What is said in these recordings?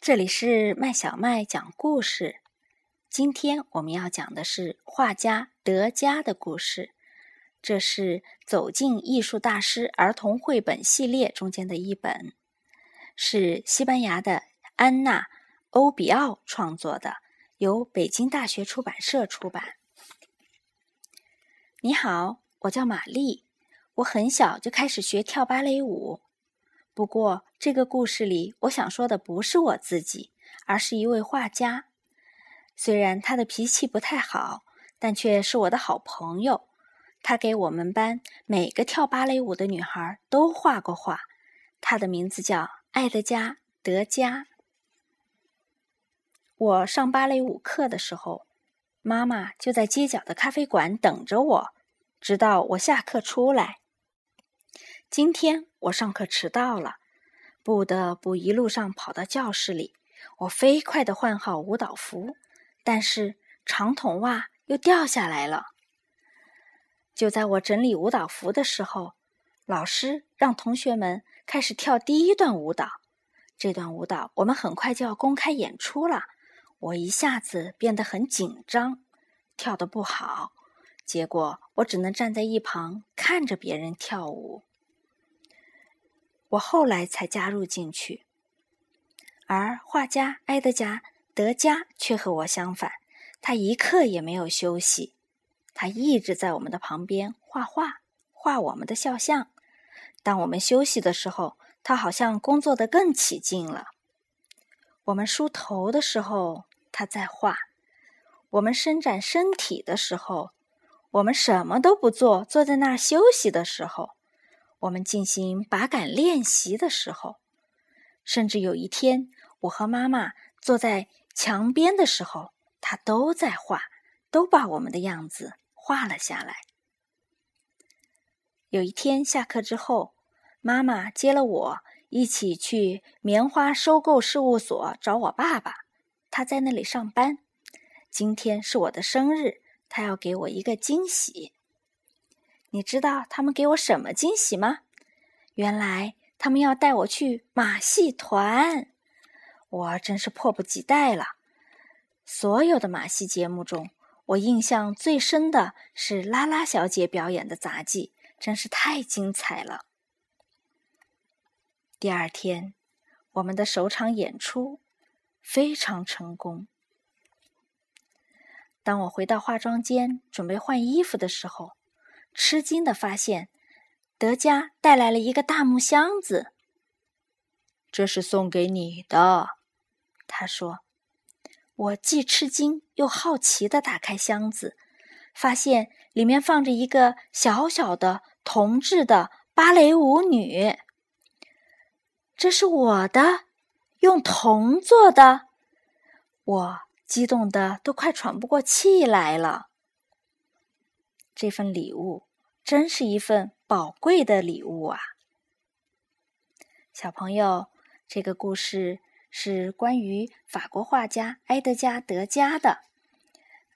这里是麦小麦讲故事。今天我们要讲的是画家德加的故事。这是《走进艺术大师》儿童绘本系列中间的一本，是西班牙的安娜·欧比奥创作的，由北京大学出版社出版。你好，我叫玛丽，我很小就开始学跳芭蕾舞。不过，这个故事里，我想说的不是我自己，而是一位画家。虽然他的脾气不太好，但却是我的好朋友。他给我们班每个跳芭蕾舞的女孩都画过画。他的名字叫艾德加·德加。我上芭蕾舞课的时候，妈妈就在街角的咖啡馆等着我，直到我下课出来。今天我上课迟到了，不得不一路上跑到教室里。我飞快地换好舞蹈服，但是长筒袜又掉下来了。就在我整理舞蹈服的时候，老师让同学们开始跳第一段舞蹈。这段舞蹈我们很快就要公开演出了，我一下子变得很紧张，跳得不好，结果我只能站在一旁看着别人跳舞。我后来才加入进去，而画家埃德加·德加却和我相反，他一刻也没有休息，他一直在我们的旁边画画，画我们的肖像。当我们休息的时候，他好像工作的更起劲了。我们梳头的时候，他在画；我们伸展身体的时候，我们什么都不做，坐在那儿休息的时候。我们进行拔杆练习的时候，甚至有一天，我和妈妈坐在墙边的时候，他都在画，都把我们的样子画了下来。有一天下课之后，妈妈接了我一起去棉花收购事务所找我爸爸，他在那里上班。今天是我的生日，他要给我一个惊喜。你知道他们给我什么惊喜吗？原来他们要带我去马戏团，我真是迫不及待了。所有的马戏节目中，我印象最深的是拉拉小姐表演的杂技，真是太精彩了。第二天，我们的首场演出非常成功。当我回到化妆间准备换衣服的时候，吃惊的发现，德加带来了一个大木箱子。这是送给你的，他说。我既吃惊又好奇的打开箱子，发现里面放着一个小小的铜制的芭蕾舞女。这是我的，用铜做的，我激动的都快喘不过气来了。这份礼物。真是一份宝贵的礼物啊！小朋友，这个故事是关于法国画家埃德加·德加的。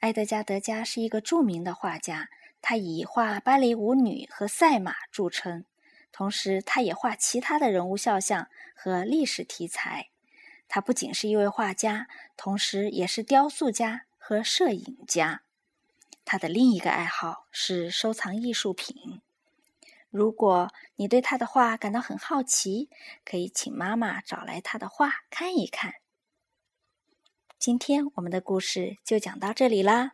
埃德加·德加是一个著名的画家，他以画芭蕾舞女和赛马著称，同时他也画其他的人物肖像和历史题材。他不仅是一位画家，同时也是雕塑家和摄影家。他的另一个爱好是收藏艺术品。如果你对他的画感到很好奇，可以请妈妈找来他的画看一看。今天我们的故事就讲到这里啦。